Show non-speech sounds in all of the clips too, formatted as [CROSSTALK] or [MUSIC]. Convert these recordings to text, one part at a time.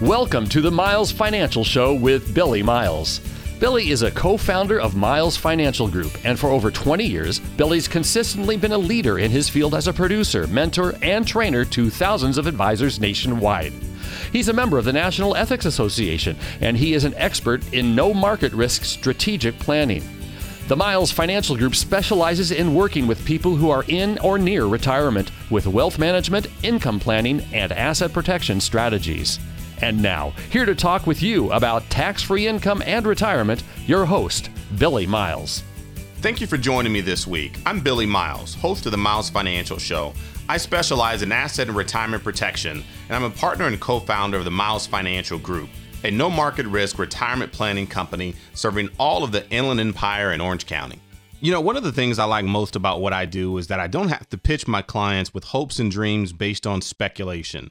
Welcome to the Miles Financial Show with Billy Miles. Billy is a co founder of Miles Financial Group, and for over 20 years, Billy's consistently been a leader in his field as a producer, mentor, and trainer to thousands of advisors nationwide. He's a member of the National Ethics Association, and he is an expert in no market risk strategic planning. The Miles Financial Group specializes in working with people who are in or near retirement with wealth management, income planning, and asset protection strategies. And now, here to talk with you about tax free income and retirement, your host, Billy Miles. Thank you for joining me this week. I'm Billy Miles, host of the Miles Financial Show. I specialize in asset and retirement protection, and I'm a partner and co founder of the Miles Financial Group, a no market risk retirement planning company serving all of the Inland Empire and Orange County. You know, one of the things I like most about what I do is that I don't have to pitch my clients with hopes and dreams based on speculation.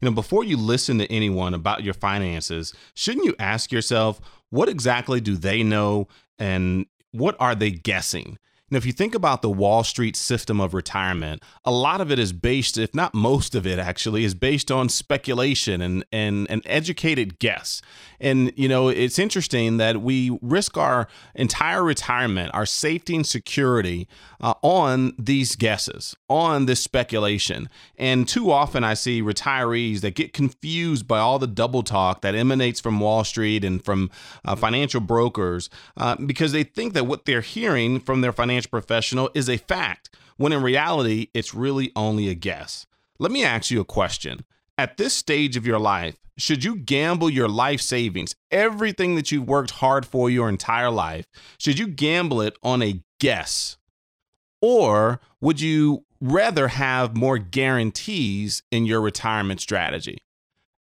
You know, before you listen to anyone about your finances, shouldn't you ask yourself, what exactly do they know and what are they guessing? And if you think about the Wall Street system of retirement, a lot of it is based, if not most of it actually, is based on speculation and, and an educated guess. And, you know, it's interesting that we risk our entire retirement, our safety and security uh, on these guesses, on this speculation. And too often I see retirees that get confused by all the double talk that emanates from Wall Street and from uh, financial brokers uh, because they think that what they're hearing from their financial professional is a fact, when in reality, it's really only a guess. Let me ask you a question. At this stage of your life, should you gamble your life savings, everything that you've worked hard for your entire life, should you gamble it on a guess? Or would you rather have more guarantees in your retirement strategy?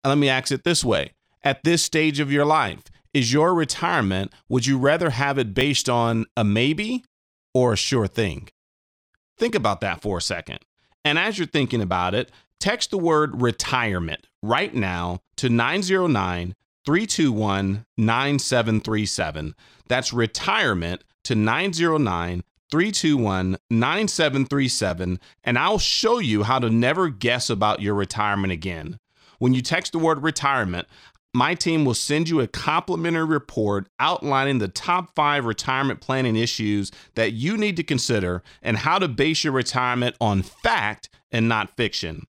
Let me ask it this way At this stage of your life, is your retirement, would you rather have it based on a maybe or a sure thing? Think about that for a second. And as you're thinking about it, text the word retirement right now to 909 321 9737. That's retirement to 909 321 9737, and I'll show you how to never guess about your retirement again. When you text the word retirement, my team will send you a complimentary report outlining the top five retirement planning issues that you need to consider and how to base your retirement on fact and not fiction.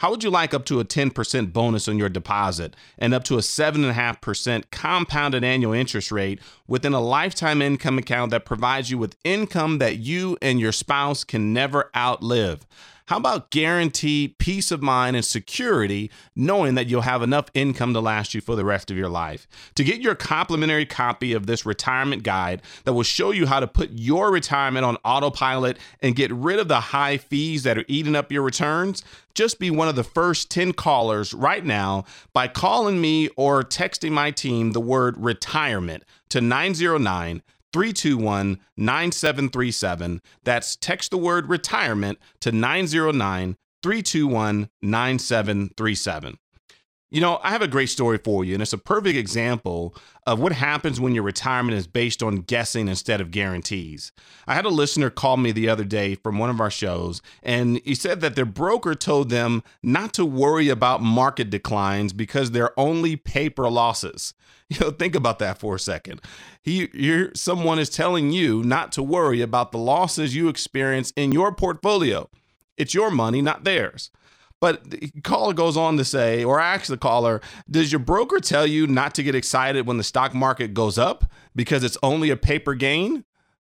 How would you like up to a 10% bonus on your deposit and up to a 7.5% compounded annual interest rate within a lifetime income account that provides you with income that you and your spouse can never outlive? How about guaranteed peace of mind and security, knowing that you'll have enough income to last you for the rest of your life? To get your complimentary copy of this retirement guide that will show you how to put your retirement on autopilot and get rid of the high fees that are eating up your returns, just be one of the first 10 callers right now by calling me or texting my team the word retirement to 909 321 9737. That's text the word retirement to 909 321 9737. You know, I have a great story for you, and it's a perfect example of what happens when your retirement is based on guessing instead of guarantees. I had a listener call me the other day from one of our shows, and he said that their broker told them not to worry about market declines because they're only paper losses. [LAUGHS] You know, think about that for a second. He, someone is telling you not to worry about the losses you experience in your portfolio. It's your money, not theirs. But the caller goes on to say, or ask the caller, does your broker tell you not to get excited when the stock market goes up because it's only a paper gain?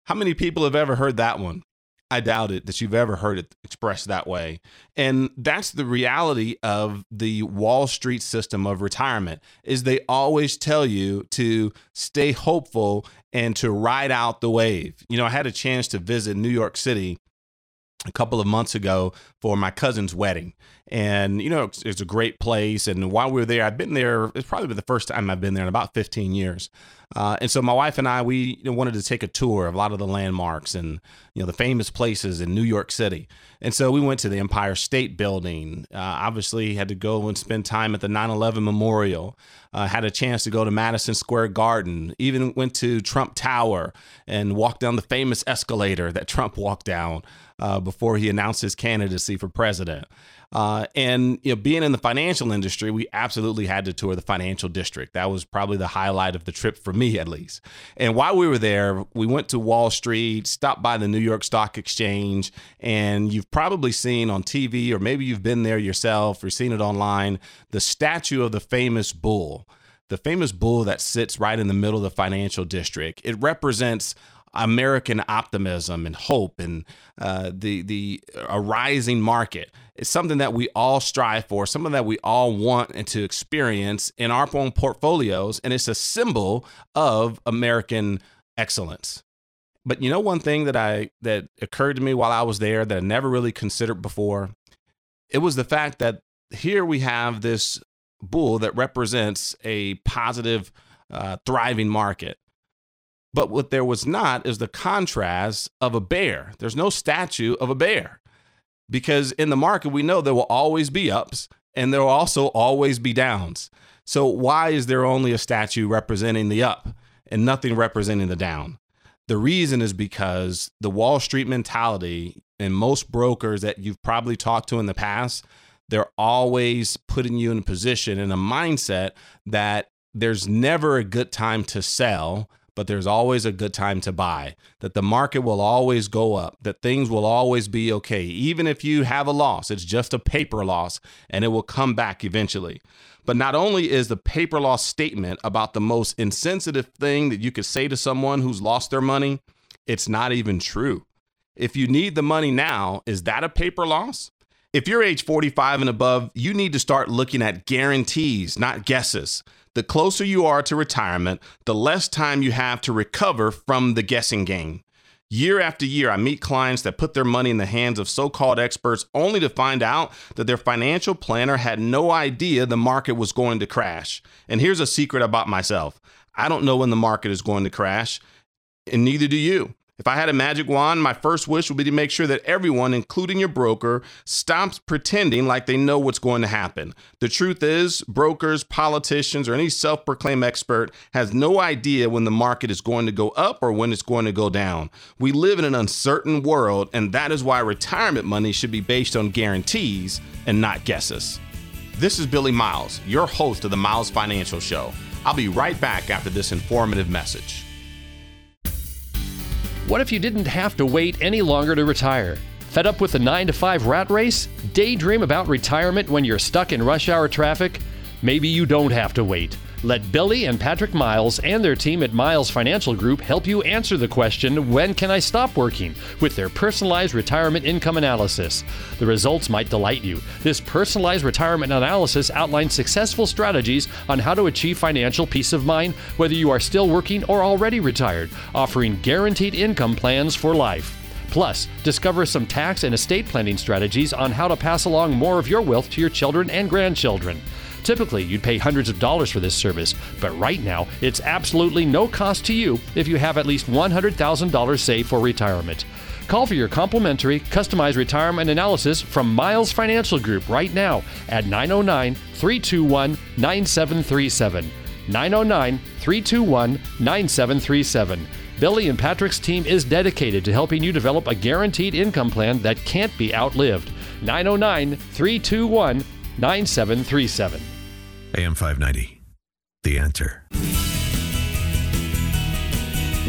How many people have ever heard that one? I doubt it that you've ever heard it expressed that way. And that's the reality of the Wall Street system of retirement is they always tell you to stay hopeful and to ride out the wave. You know, I had a chance to visit New York City a couple of months ago for my cousin's wedding. And, you know, it's, it's, a great place. And while we were there, I've been there, it's probably been the first time I've been there in about 15 years. Uh, and so my wife and I, we you know, wanted to take a tour of a lot of the landmarks and, you know, the famous places in New York City. And so we went to the Empire State Building. Uh, obviously, had to go and spend time at the 9 11 Memorial. Uh, had a chance to go to Madison Square Garden. Even went to Trump Tower and walked down the famous escalator that Trump walked down uh, before he announced his candidacy for president. Uh, and you know, being in the financial industry, we absolutely had to tour the financial district. That was probably the highlight of the trip for me, at least. And while we were there, we went to Wall Street, stopped by the New York Stock Exchange, and you've probably seen on TV, or maybe you've been there yourself or seen it online, the statue of the famous bull the famous bull that sits right in the middle of the financial district. It represents American optimism and hope and uh, the the a rising market. It's something that we all strive for, something that we all want and to experience in our own portfolios, and it's a symbol of American excellence. But you know one thing that I that occurred to me while I was there that I never really considered before, it was the fact that here we have this bull that represents a positive, uh, thriving market. But what there was not is the contrast of a bear. There's no statue of a bear because in the market, we know there will always be ups and there will also always be downs. So, why is there only a statue representing the up and nothing representing the down? The reason is because the Wall Street mentality and most brokers that you've probably talked to in the past, they're always putting you in a position in a mindset that there's never a good time to sell but there's always a good time to buy, that the market will always go up, that things will always be okay. Even if you have a loss, it's just a paper loss and it will come back eventually. But not only is the paper loss statement about the most insensitive thing that you could say to someone who's lost their money, it's not even true. If you need the money now, is that a paper loss? If you're age 45 and above, you need to start looking at guarantees, not guesses. The closer you are to retirement, the less time you have to recover from the guessing game. Year after year, I meet clients that put their money in the hands of so called experts only to find out that their financial planner had no idea the market was going to crash. And here's a secret about myself I don't know when the market is going to crash, and neither do you. If I had a magic wand, my first wish would be to make sure that everyone, including your broker, stops pretending like they know what's going to happen. The truth is, brokers, politicians, or any self proclaimed expert has no idea when the market is going to go up or when it's going to go down. We live in an uncertain world, and that is why retirement money should be based on guarantees and not guesses. This is Billy Miles, your host of the Miles Financial Show. I'll be right back after this informative message. What if you didn't have to wait any longer to retire? Fed up with the 9 to 5 rat race? Daydream about retirement when you're stuck in rush hour traffic? Maybe you don't have to wait. Let Billy and Patrick Miles and their team at Miles Financial Group help you answer the question, When can I stop working? with their personalized retirement income analysis. The results might delight you. This personalized retirement analysis outlines successful strategies on how to achieve financial peace of mind, whether you are still working or already retired, offering guaranteed income plans for life. Plus, discover some tax and estate planning strategies on how to pass along more of your wealth to your children and grandchildren. Typically, you'd pay hundreds of dollars for this service, but right now, it's absolutely no cost to you if you have at least $100,000 saved for retirement. Call for your complimentary, customized retirement analysis from Miles Financial Group right now at 909 321 9737. 909 321 9737. Billy and Patrick's team is dedicated to helping you develop a guaranteed income plan that can't be outlived. 909 321 9737. AM 590. The answer.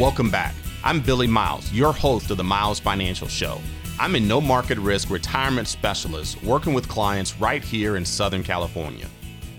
Welcome back. I'm Billy Miles, your host of the Miles Financial Show. I'm a no market risk retirement specialist working with clients right here in Southern California.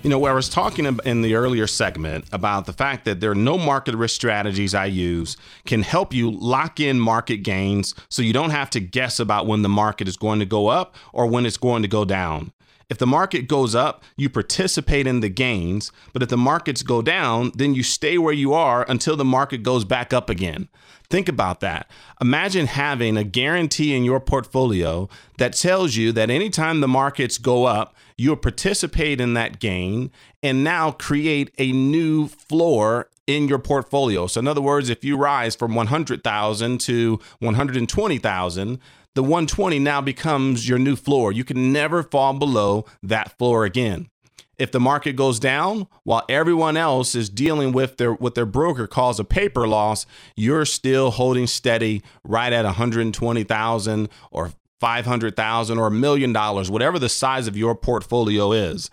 You know, where I was talking in the earlier segment about the fact that there are no market risk strategies I use can help you lock in market gains so you don't have to guess about when the market is going to go up or when it's going to go down. If the market goes up, you participate in the gains. But if the markets go down, then you stay where you are until the market goes back up again. Think about that. Imagine having a guarantee in your portfolio that tells you that anytime the markets go up, you'll participate in that gain and now create a new floor in your portfolio. So in other words, if you rise from 100,000 to 120,000, the 120 now becomes your new floor. You can never fall below that floor again. If the market goes down while everyone else is dealing with their what their broker calls a paper loss, you're still holding steady right at 120,000 or 500,000 or a million dollars, whatever the size of your portfolio is.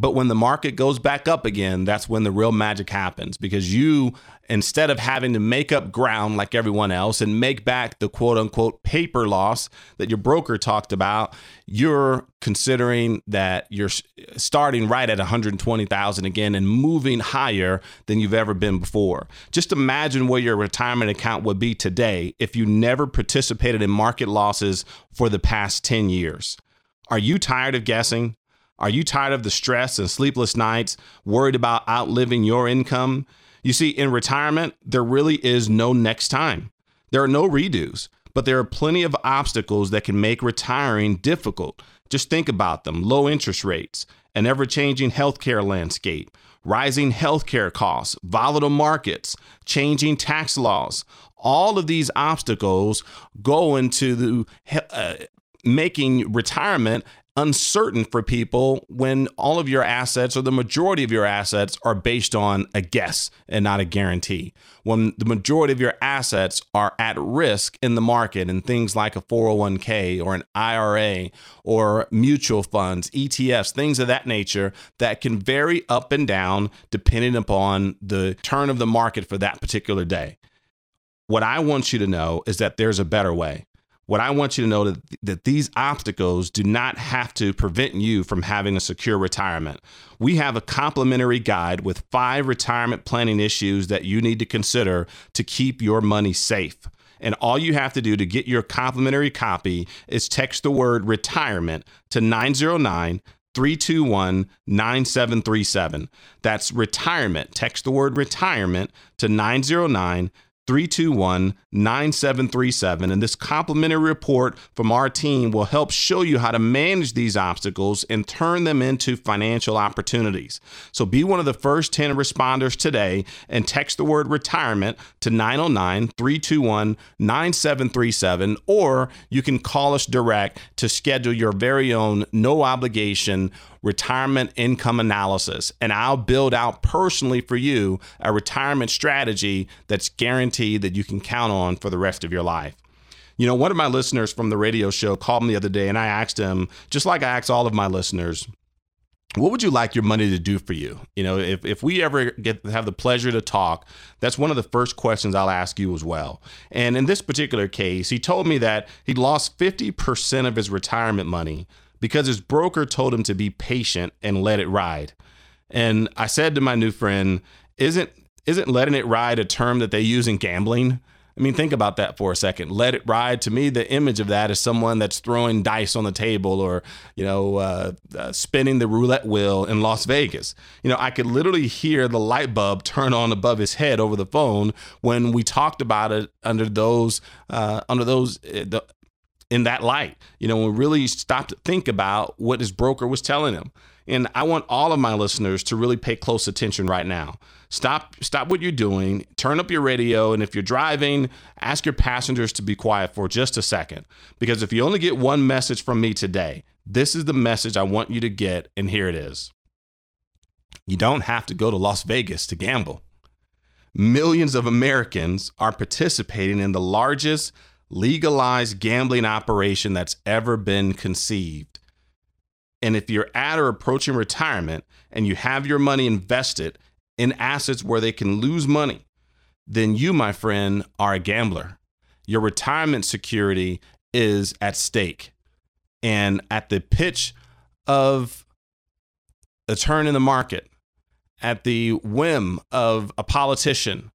But when the market goes back up again, that's when the real magic happens because you, instead of having to make up ground like everyone else and make back the quote unquote paper loss that your broker talked about, you're considering that you're starting right at 120,000 again and moving higher than you've ever been before. Just imagine where your retirement account would be today if you never participated in market losses for the past 10 years. Are you tired of guessing? Are you tired of the stress and sleepless nights, worried about outliving your income? You see, in retirement, there really is no next time. There are no redos, but there are plenty of obstacles that can make retiring difficult. Just think about them low interest rates, an ever changing healthcare landscape, rising healthcare costs, volatile markets, changing tax laws. All of these obstacles go into the, uh, making retirement uncertain for people when all of your assets or the majority of your assets are based on a guess and not a guarantee. When the majority of your assets are at risk in the market and things like a 401k or an IRA or mutual funds, ETFs, things of that nature that can vary up and down depending upon the turn of the market for that particular day. What I want you to know is that there's a better way what I want you to know that, that these obstacles do not have to prevent you from having a secure retirement. We have a complimentary guide with five retirement planning issues that you need to consider to keep your money safe. And all you have to do to get your complimentary copy is text the word retirement to 909 321 9737. That's retirement. Text the word retirement to 909 321 9737. And this complimentary report from our team will help show you how to manage these obstacles and turn them into financial opportunities. So be one of the first 10 responders today and text the word retirement to 909 321 9737. Or you can call us direct to schedule your very own no obligation retirement income analysis. And I'll build out personally for you a retirement strategy that's guaranteed that you can count on for the rest of your life. You know, one of my listeners from the radio show called me the other day and I asked him, just like I asked all of my listeners, what would you like your money to do for you? You know, if, if we ever get have the pleasure to talk, that's one of the first questions I'll ask you as well. And in this particular case, he told me that he lost 50% of his retirement money because his broker told him to be patient and let it ride. And I said to my new friend, isn't isn't letting it ride a term that they use in gambling? I mean, think about that for a second. Let it ride. To me, the image of that is someone that's throwing dice on the table or, you know, uh, uh, spinning the roulette wheel in Las Vegas. You know, I could literally hear the light bulb turn on above his head over the phone when we talked about it under those, uh, under those, uh, the, in that light. You know, we really stopped to think about what his broker was telling him. And I want all of my listeners to really pay close attention right now. Stop stop what you're doing, turn up your radio, and if you're driving, ask your passengers to be quiet for just a second. Because if you only get one message from me today, this is the message I want you to get, and here it is. You don't have to go to Las Vegas to gamble. Millions of Americans are participating in the largest legalized gambling operation that's ever been conceived. And if you're at or approaching retirement and you have your money invested in assets where they can lose money, then you, my friend, are a gambler. Your retirement security is at stake. And at the pitch of a turn in the market, at the whim of a politician,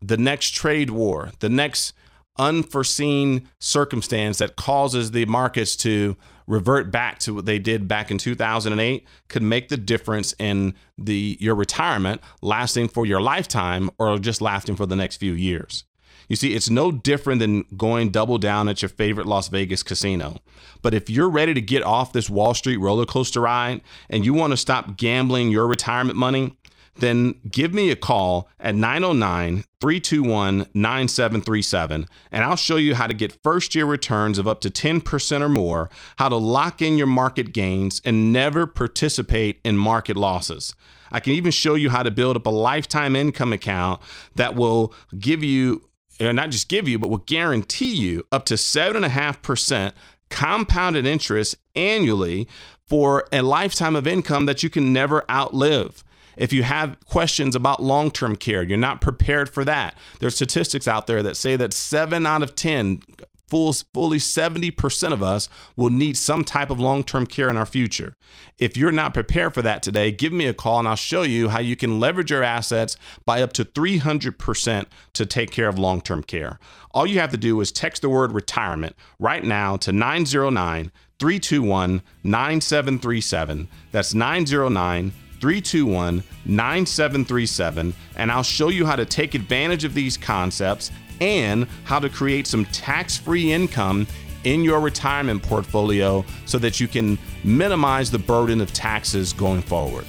the next trade war, the next unforeseen circumstance that causes the markets to revert back to what they did back in 2008 could make the difference in the your retirement lasting for your lifetime or just lasting for the next few years. You see, it's no different than going double down at your favorite Las Vegas casino. But if you're ready to get off this Wall Street roller coaster ride and you want to stop gambling your retirement money, then give me a call at 909 321 9737 and I'll show you how to get first year returns of up to 10% or more, how to lock in your market gains, and never participate in market losses. I can even show you how to build up a lifetime income account that will give you, or not just give you, but will guarantee you up to 7.5% compounded interest annually for a lifetime of income that you can never outlive. If you have questions about long term care, you're not prepared for that. There's statistics out there that say that seven out of 10 full, fully 70% of us will need some type of long term care in our future. If you're not prepared for that today, give me a call and I'll show you how you can leverage your assets by up to 300% to take care of long term care. All you have to do is text the word retirement right now to 909 321 9737. That's 909 321 9737. And I'll show you how to take advantage of these concepts and how to create some tax free income in your retirement portfolio so that you can minimize the burden of taxes going forward.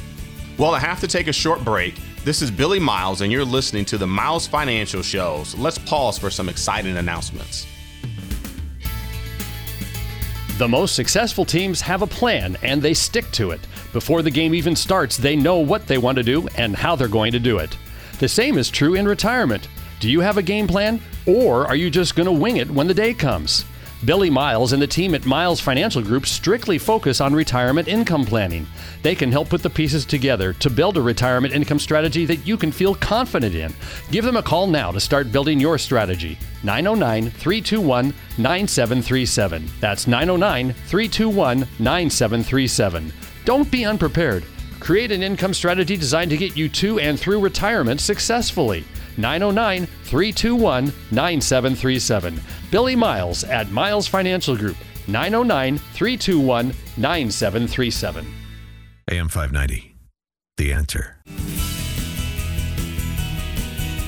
Well, I have to take a short break. This is Billy Miles, and you're listening to the Miles Financial Shows. Let's pause for some exciting announcements. The most successful teams have a plan and they stick to it. Before the game even starts, they know what they want to do and how they're going to do it. The same is true in retirement. Do you have a game plan? Or are you just going to wing it when the day comes? Billy Miles and the team at Miles Financial Group strictly focus on retirement income planning. They can help put the pieces together to build a retirement income strategy that you can feel confident in. Give them a call now to start building your strategy. 909 321 9737. That's 909 321 9737. Don't be unprepared. Create an income strategy designed to get you to and through retirement successfully. 909 321 9737. Billy Miles at Miles Financial Group, 909 321 9737. AM 590, The Answer.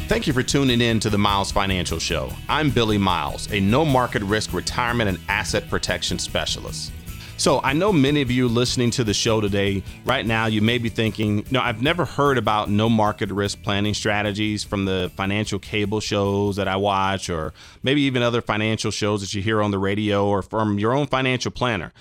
Thank you for tuning in to the Miles Financial Show. I'm Billy Miles, a no market risk retirement and asset protection specialist. So I know many of you listening to the show today, right now, you may be thinking, you know, I've never heard about no market risk planning strategies from the financial cable shows that I watch, or maybe even other financial shows that you hear on the radio or from your own financial planner.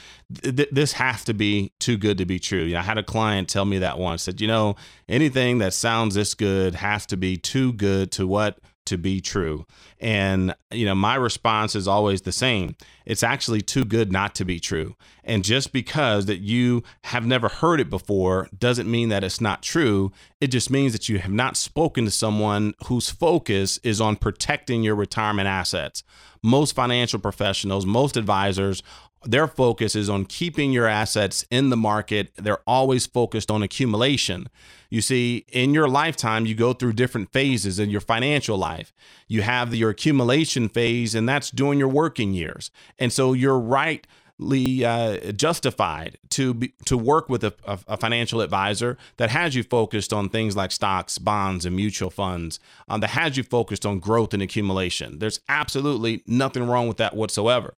Th- this has to be too good to be true. You know, I had a client tell me that once, said, you know, anything that sounds this good has to be too good to what to be true. And, you know, my response is always the same. It's actually too good not to be true. And just because that you have never heard it before doesn't mean that it's not true. It just means that you have not spoken to someone whose focus is on protecting your retirement assets. Most financial professionals, most advisors their focus is on keeping your assets in the market. They're always focused on accumulation. You see, in your lifetime, you go through different phases in your financial life. You have your accumulation phase, and that's during your working years. And so you're right uh, justified to be, to work with a, a, financial advisor that has you focused on things like stocks, bonds, and mutual funds, um, that has you focused on growth and accumulation. There's absolutely nothing wrong with that whatsoever.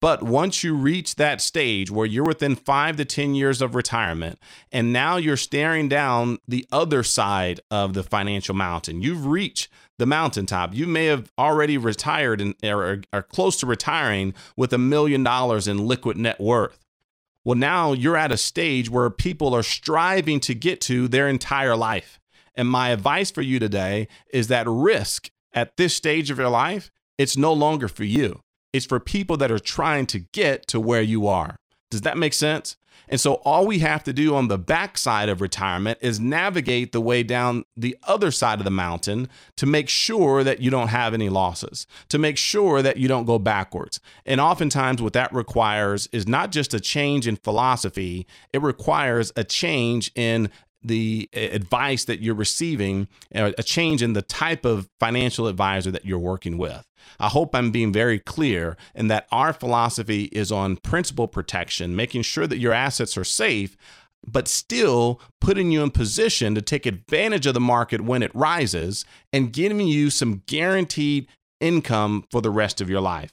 But once you reach that stage where you're within five to 10 years of retirement, and now you're staring down the other side of the financial mountain, you've reached the mountaintop. You may have already retired and or are close to retiring with a million dollars in liquid net worth. Well, now you're at a stage where people are striving to get to their entire life. And my advice for you today is that risk at this stage of your life, it's no longer for you. It's for people that are trying to get to where you are. Does that make sense? And so all we have to do on the backside of retirement is navigate the way down the other side of the mountain to make sure that you don't have any losses, to make sure that you don't go backwards. And oftentimes what that requires is not just a change in philosophy, it requires a change in the advice that you're receiving, a change in the type of financial advisor that you're working with. I hope I'm being very clear in that our philosophy is on principal protection, making sure that your assets are safe, but still putting you in position to take advantage of the market when it rises and giving you some guaranteed income for the rest of your life.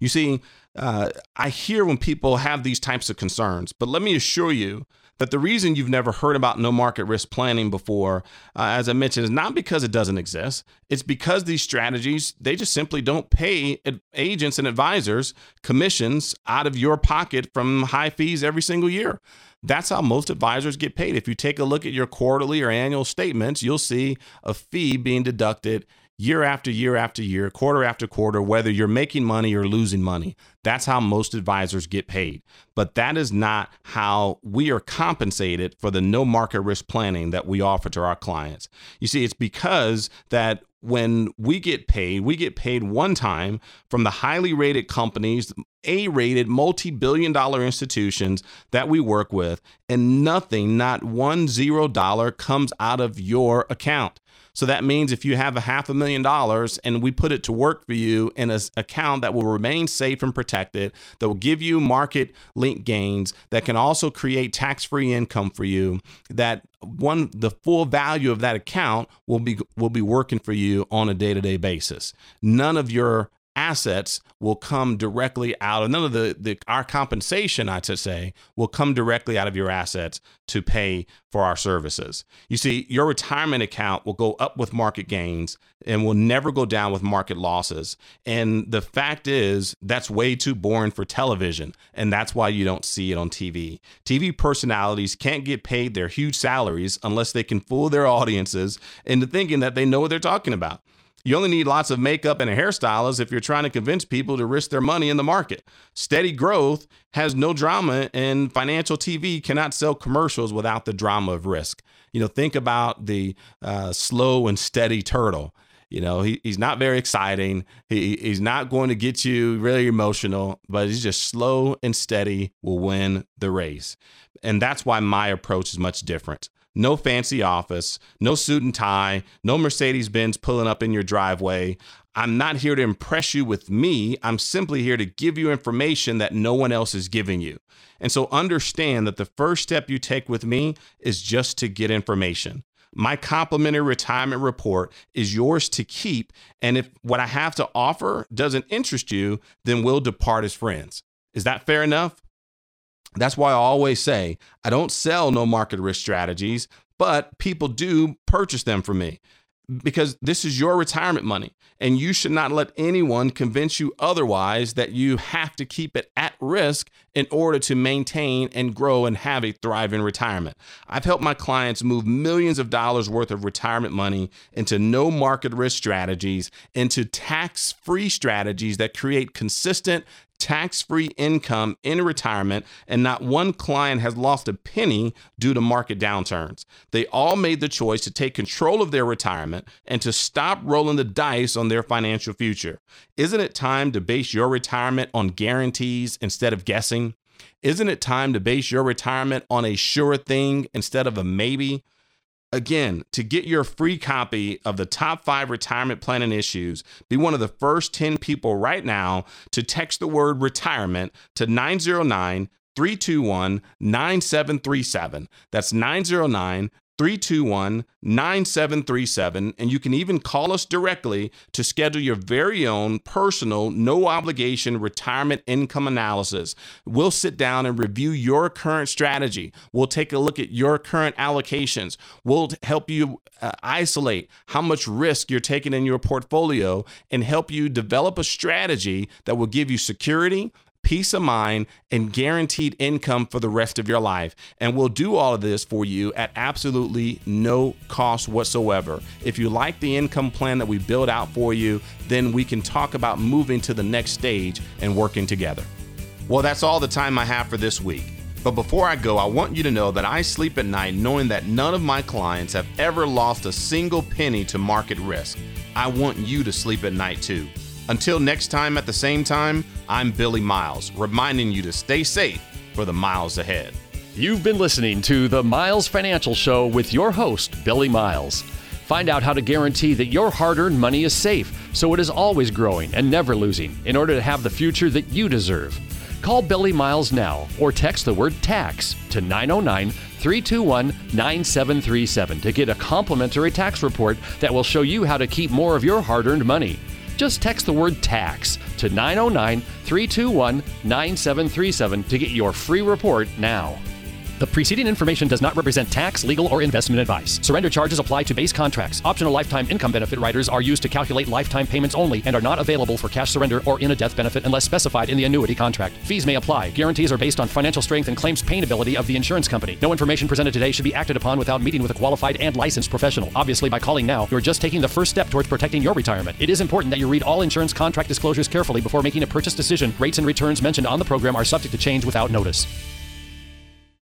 You see, uh, I hear when people have these types of concerns, but let me assure you that the reason you've never heard about no market risk planning before, uh, as I mentioned, is not because it doesn't exist. It's because these strategies, they just simply don't pay agents and advisors commissions out of your pocket from high fees every single year. That's how most advisors get paid. If you take a look at your quarterly or annual statements, you'll see a fee being deducted year after year after year, quarter after quarter, whether you're making money or losing money. That's how most advisors get paid. But that is not how we are compensated for the no market risk planning that we offer to our clients. You see, it's because that when we get paid, we get paid one time from the highly rated companies, A rated, multi billion dollar institutions that we work with, and nothing, not one zero dollar, comes out of your account. So that means if you have a half a million dollars and we put it to work for you in an account that will remain safe and protected, that will give you market link gains, that can also create tax free income for you, that one the full value of that account will be will be working for you on a day-to-day basis. None of your assets will come directly out of none of the, the our compensation i should say will come directly out of your assets to pay for our services. You see your retirement account will go up with market gains and will never go down with market losses. And the fact is that's way too boring for television and that's why you don't see it on tv tv personalities can't get paid their huge salaries unless they can fool their audiences into thinking that they know what they're talking about you only need lots of makeup and a hairstylist if you're trying to convince people to risk their money in the market. Steady growth has no drama, and financial TV cannot sell commercials without the drama of risk. You know, think about the uh, slow and steady turtle. You know, he, he's not very exciting. He, he's not going to get you really emotional, but he's just slow and steady will win the race. And that's why my approach is much different no fancy office, no suit and tie, no Mercedes Benz pulling up in your driveway. I'm not here to impress you with me. I'm simply here to give you information that no one else is giving you. And so understand that the first step you take with me is just to get information. My complimentary retirement report is yours to keep. And if what I have to offer doesn't interest you, then we'll depart as friends. Is that fair enough? That's why I always say I don't sell no market risk strategies, but people do purchase them from me because this is your retirement money and you should not let anyone convince you otherwise that you have to keep it at risk in order to maintain and grow and have a thriving retirement. I've helped my clients move millions of dollars worth of retirement money into no market risk strategies, into tax free strategies that create consistent tax free income in retirement, and not one client has lost a penny due to market downturns. They all made the choice to take control of their retirement and to stop rolling the dice on their financial future. Isn't it time to base your retirement on guarantees instead of guessing? Isn't it time to base your retirement on a sure thing instead of a maybe? Again, to get your free copy of the top five retirement planning issues, be one of the first 10 people right now to text the word retirement to 909 321 9737. That's 909 321 9737. And you can even call us directly to schedule your very own personal, no obligation retirement income analysis. We'll sit down and review your current strategy. We'll take a look at your current allocations. We'll help you uh, isolate how much risk you're taking in your portfolio and help you develop a strategy that will give you security peace of mind, and guaranteed income for the rest of your life. And we'll do all of this for you at absolutely no cost whatsoever. If you like the income plan that we build out for you, then we can talk about moving to the next stage and working together. Well, that's all the time I have for this week. But before I go, I want you to know that I sleep at night knowing that none of my clients have ever lost a single penny to market risk. I want you to sleep at night too. Until next time at the same time, I'm Billy Miles, reminding you to stay safe for the miles ahead. You've been listening to the Miles Financial Show with your host, Billy Miles. Find out how to guarantee that your hard earned money is safe so it is always growing and never losing in order to have the future that you deserve. Call Billy Miles now or text the word tax to 909 321 9737 to get a complimentary tax report that will show you how to keep more of your hard earned money. Just text the word tax to 909 321 9737 to get your free report now. The preceding information does not represent tax, legal, or investment advice. Surrender charges apply to base contracts. Optional lifetime income benefit riders are used to calculate lifetime payments only and are not available for cash surrender or in a death benefit unless specified in the annuity contract. Fees may apply. Guarantees are based on financial strength and claims paying ability of the insurance company. No information presented today should be acted upon without meeting with a qualified and licensed professional. Obviously, by calling now, you are just taking the first step towards protecting your retirement. It is important that you read all insurance contract disclosures carefully before making a purchase decision. Rates and returns mentioned on the program are subject to change without notice.